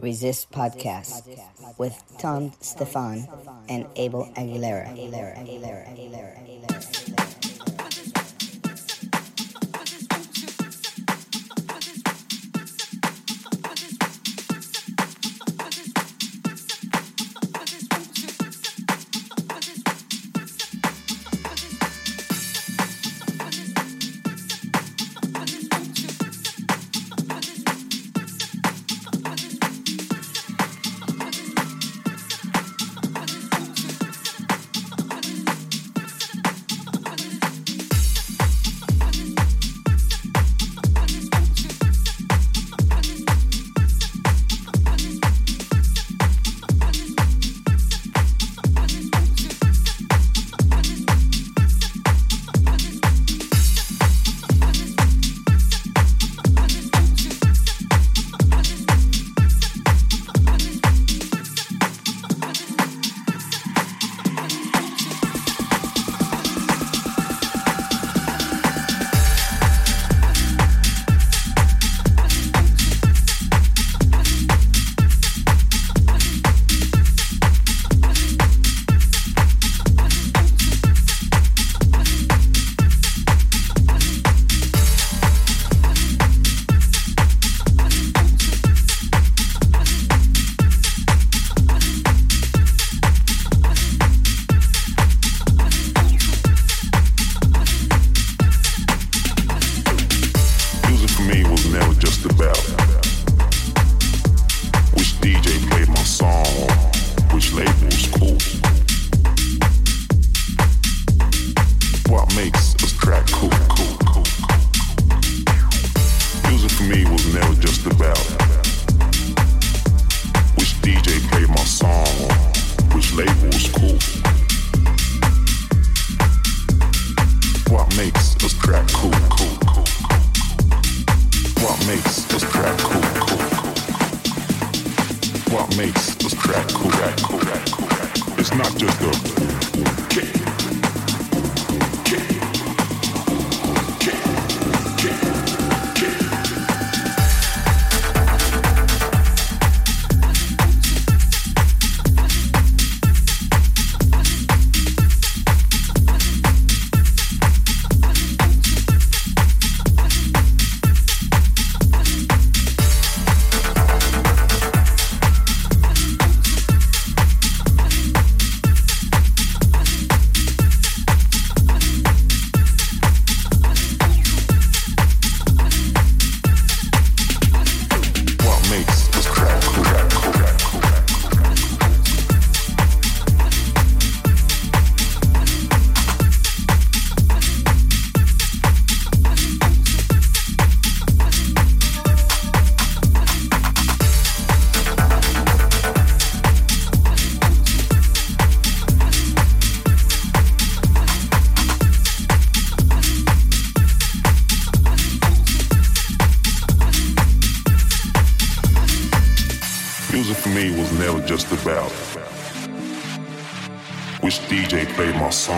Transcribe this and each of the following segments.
Resist Podcast with Tom Stefan and Abel Aguilera.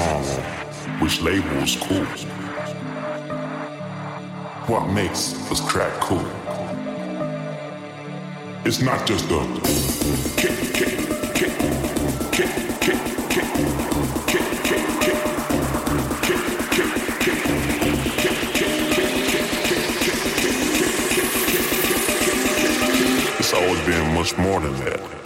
song on which label is cool. What makes this track cool? It's not just a kick, kick, kick, kick, kick, kick, kick, It's always been much more than that.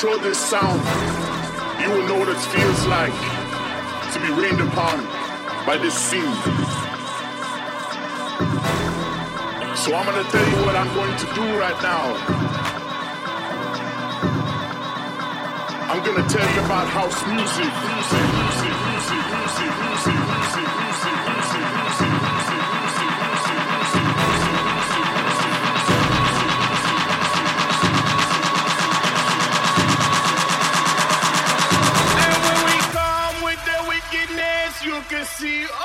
Control this sound, you will know what it feels like to be rained upon by this scene. So I'm gonna tell you what I'm going to do right now. I'm gonna tell you about house music, music, music, music, see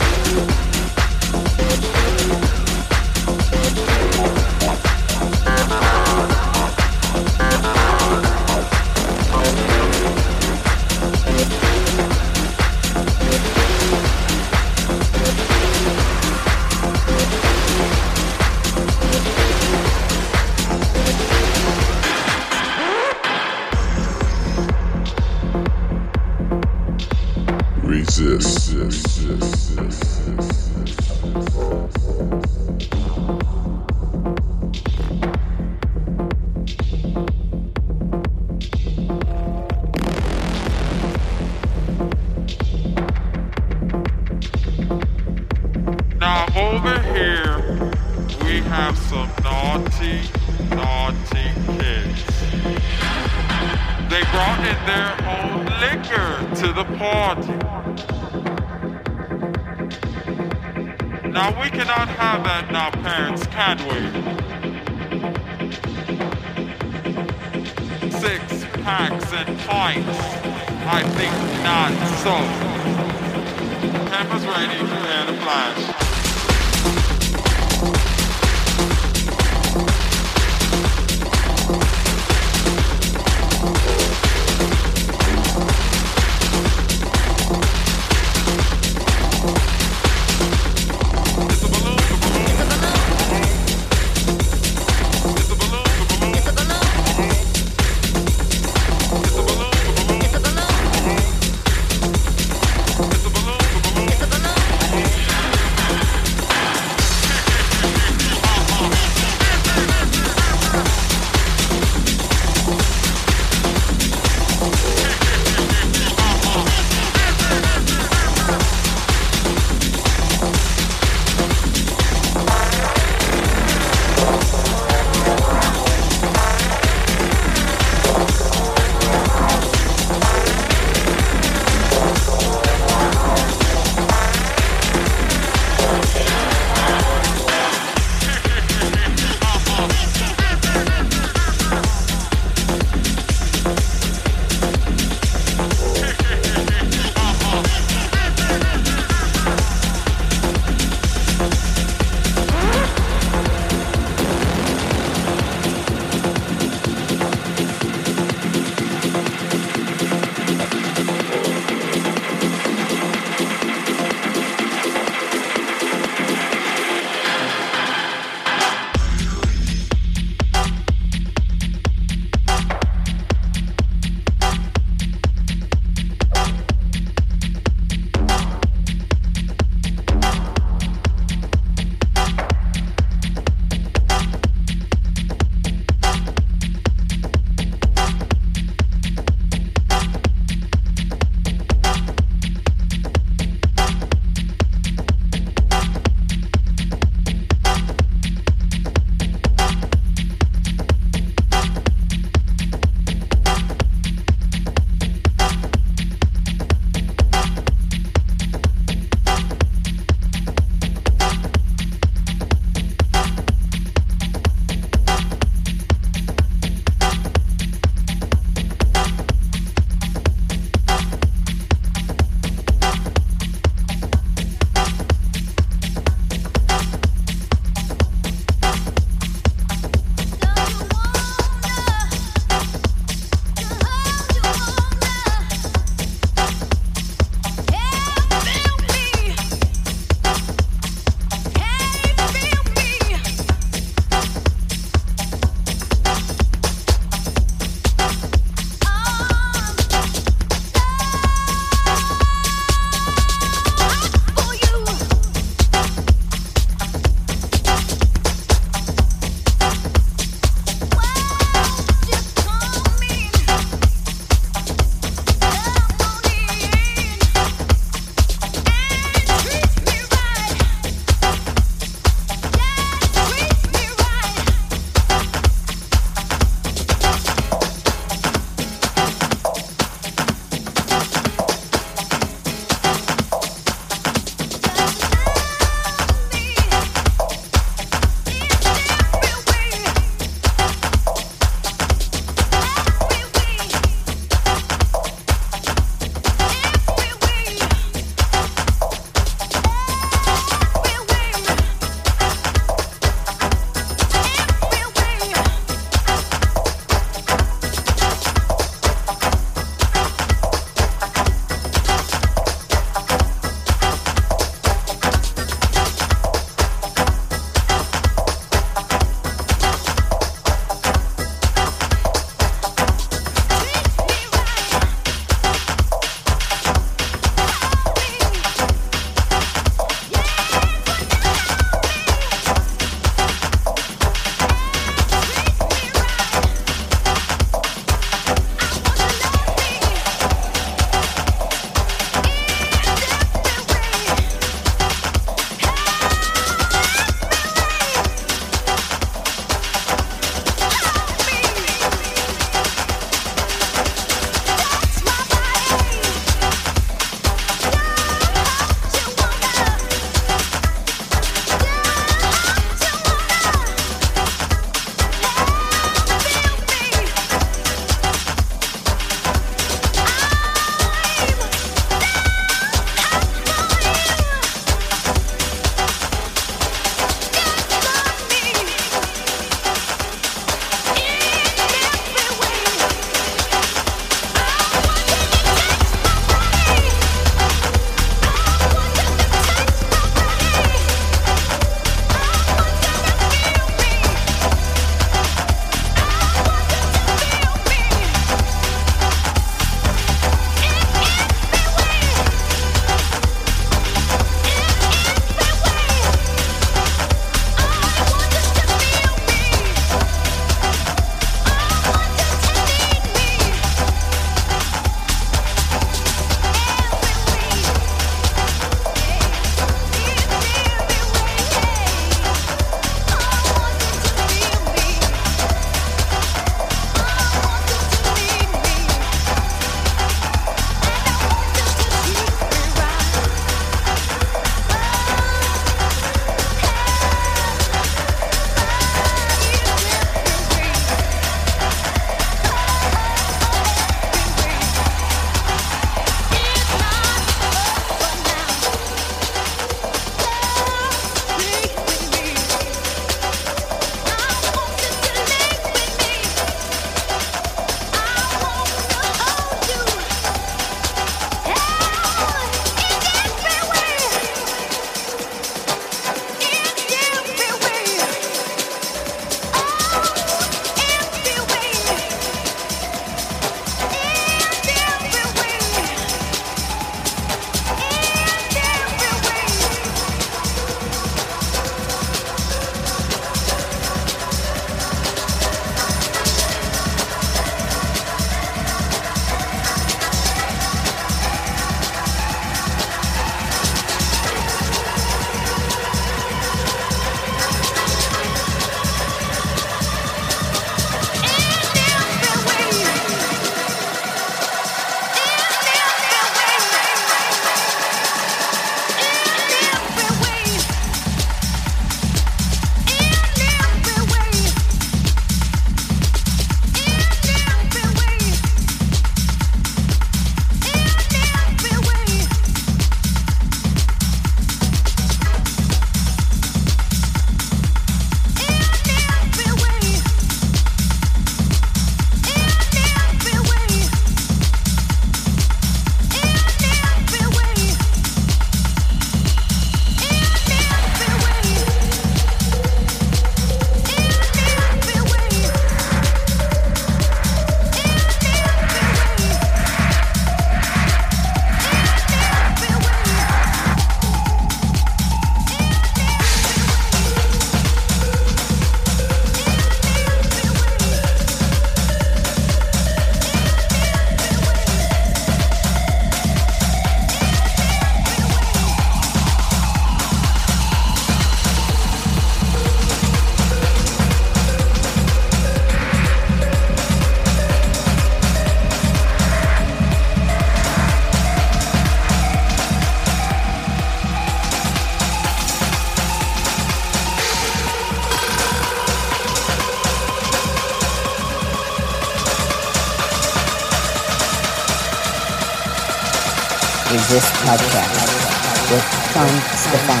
this podcast with Tom Stefan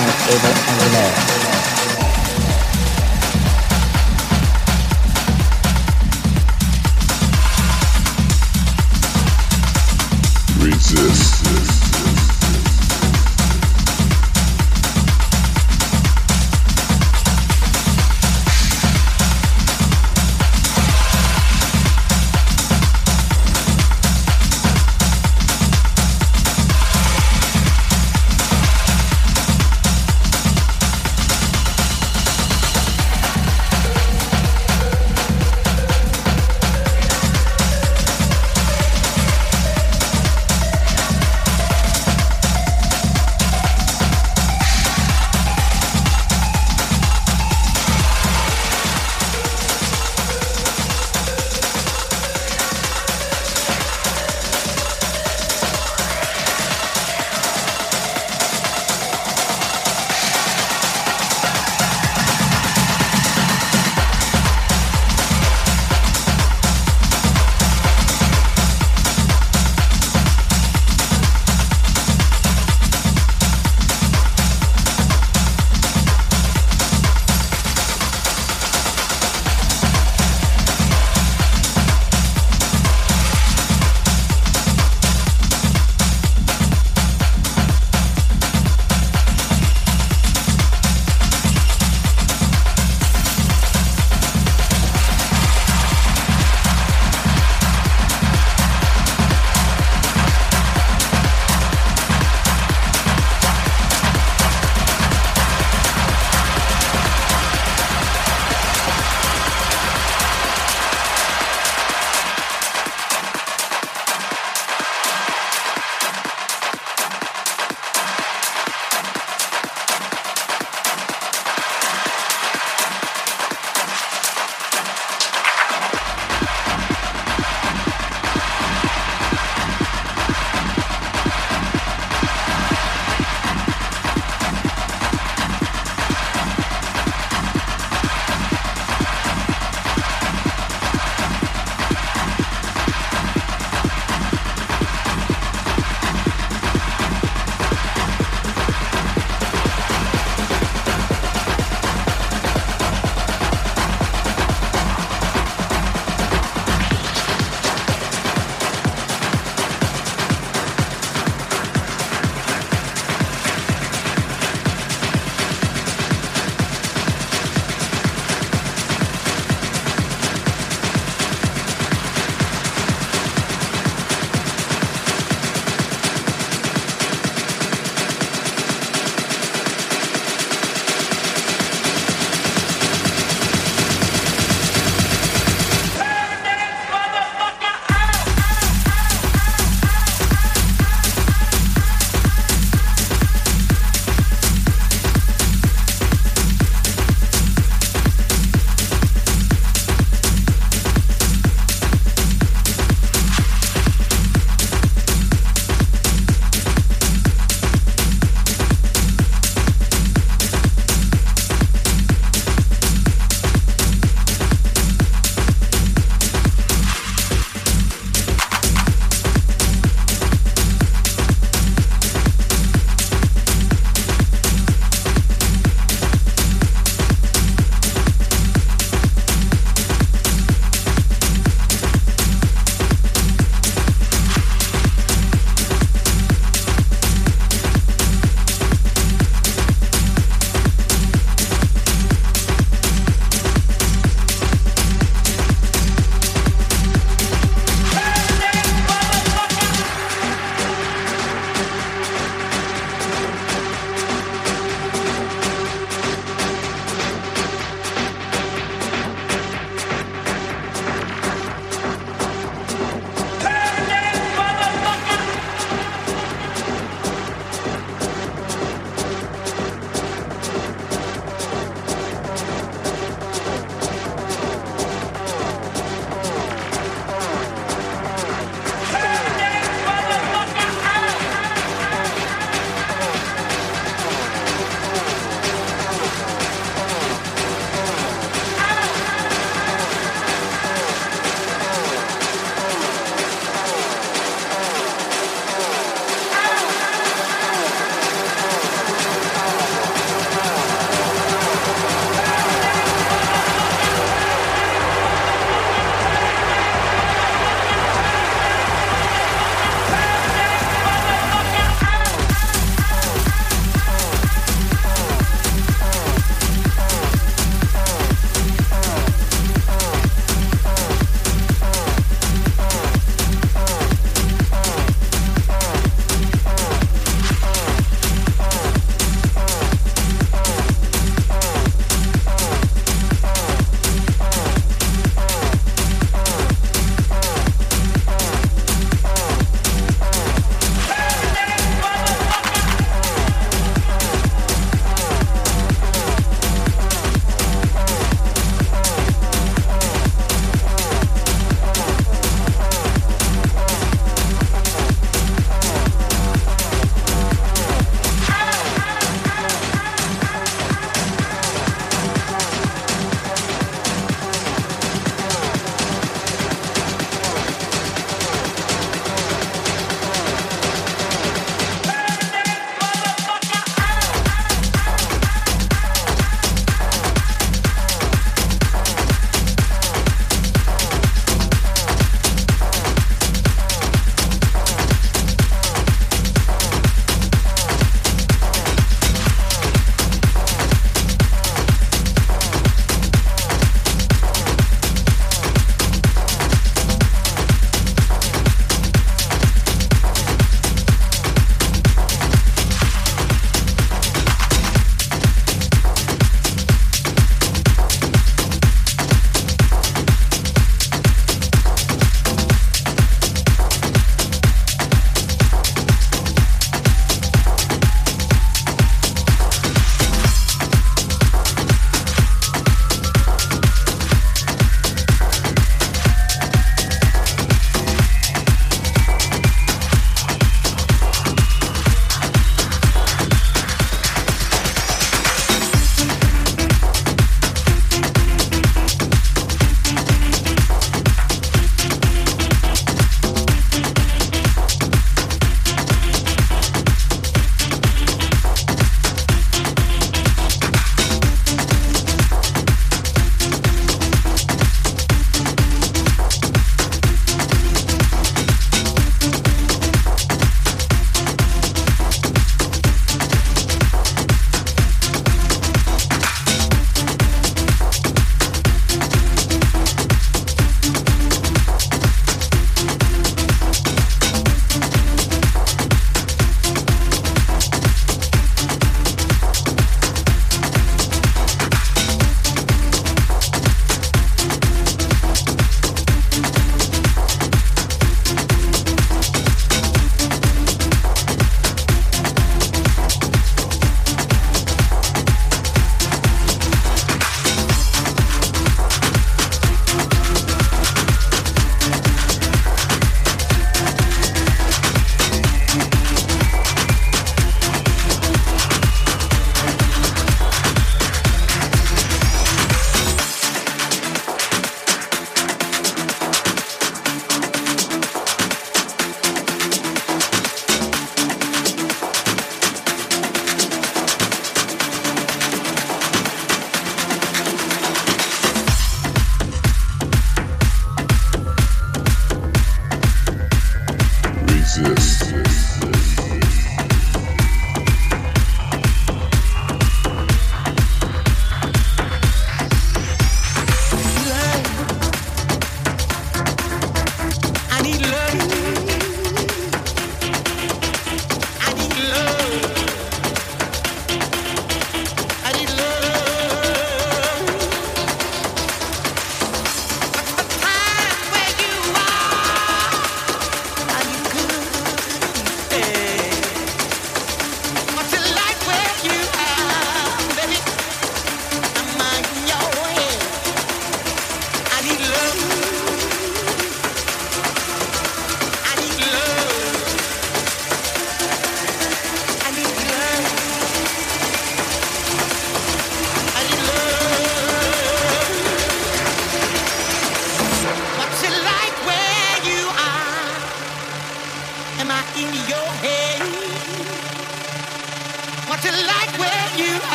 and Abel Aguilera.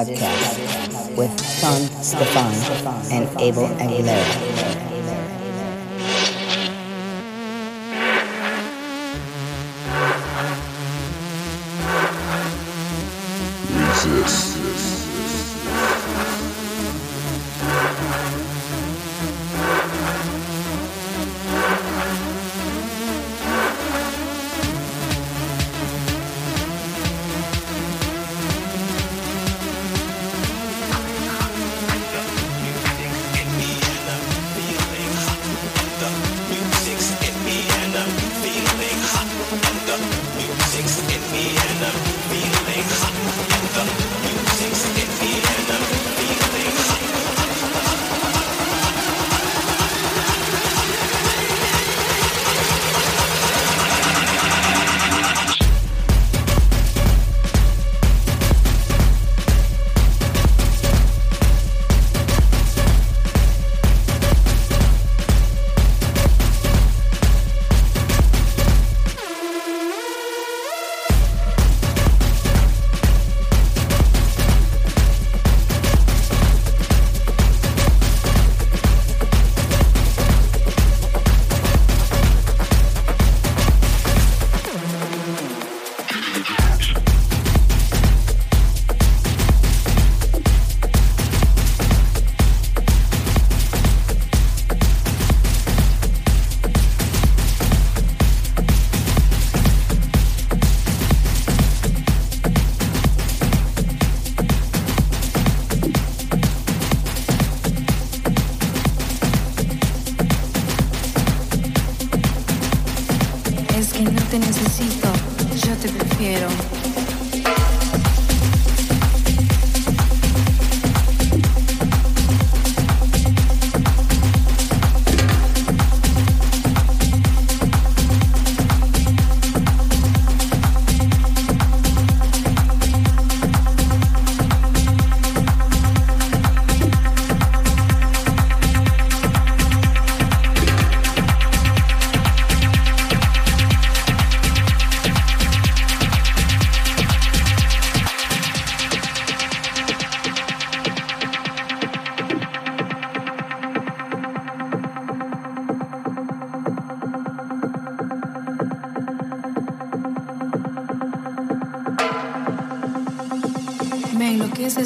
Podcast with Tom Stefan and Abel Aguilera.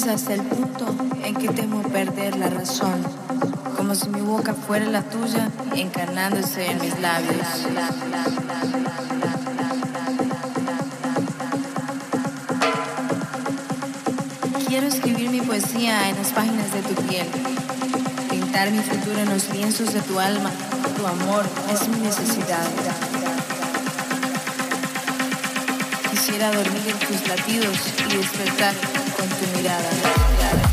Hasta el punto en que temo perder la razón, como si mi boca fuera la tuya encarnándose en mis labios. Quiero escribir mi poesía en las páginas de tu piel, pintar mi futuro en los lienzos de tu alma. Tu amor es mi necesidad. Quisiera dormir en tus latidos y despertar con tu mirada.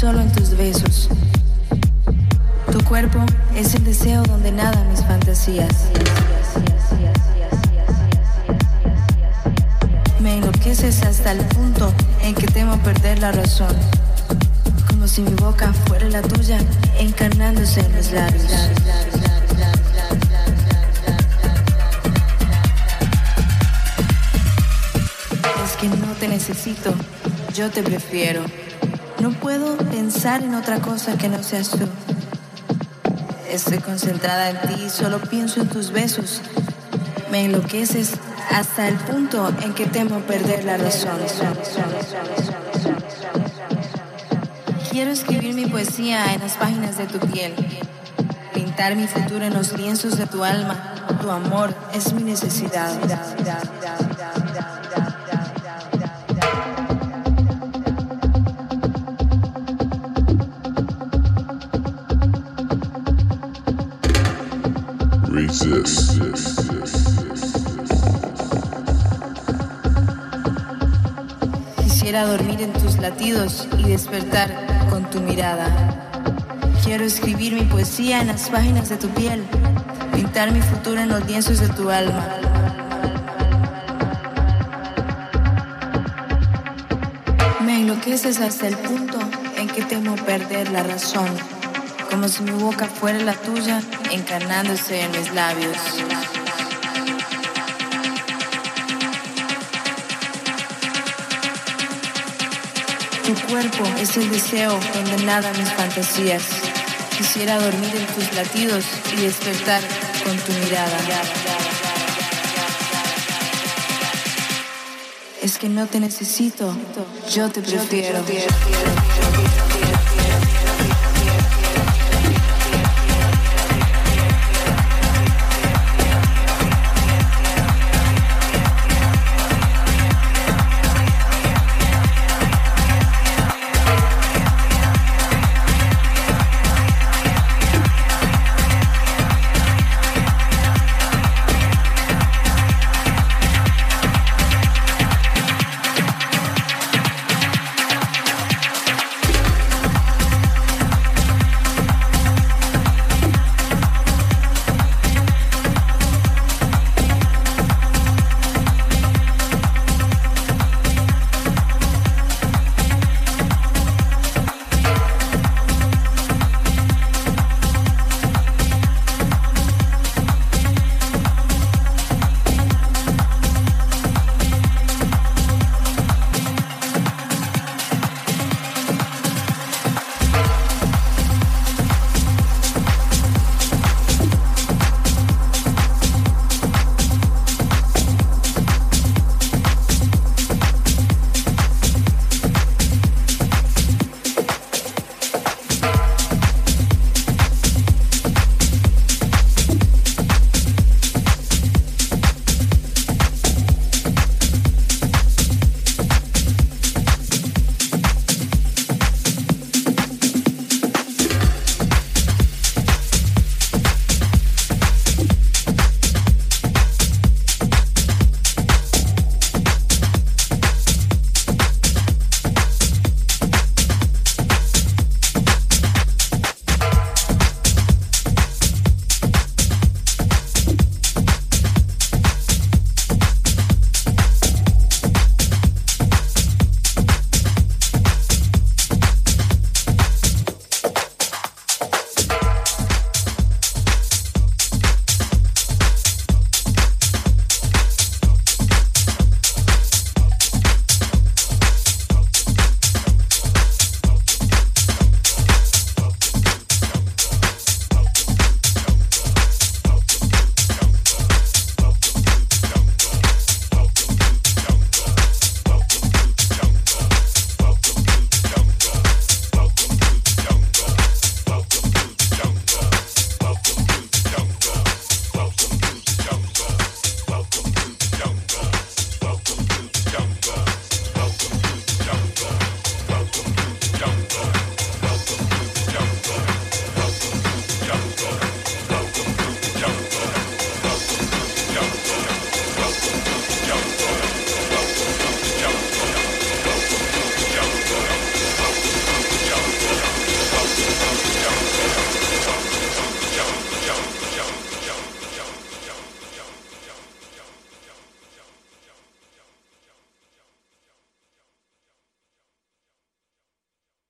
Solo en tus besos. Yo te prefiero. No puedo pensar en otra cosa que no seas tú. Estoy concentrada en ti, solo pienso en tus besos. Me enloqueces hasta el punto en que temo perder la razón. Quiero escribir mi poesía en las páginas de tu piel, pintar mi futuro en los lienzos de tu alma. Tu amor es mi necesidad. Y despertar con tu mirada. Quiero escribir mi poesía en las páginas de tu piel, pintar mi futuro en los lienzos de tu alma. Me enloqueces hasta el punto en que temo perder la razón, como si mi boca fuera la tuya, encarnándose en mis labios. Tu cuerpo es el deseo donde nadan mis fantasías. Quisiera dormir en tus latidos y despertar con tu mirada. Es que no te necesito, yo te prefiero.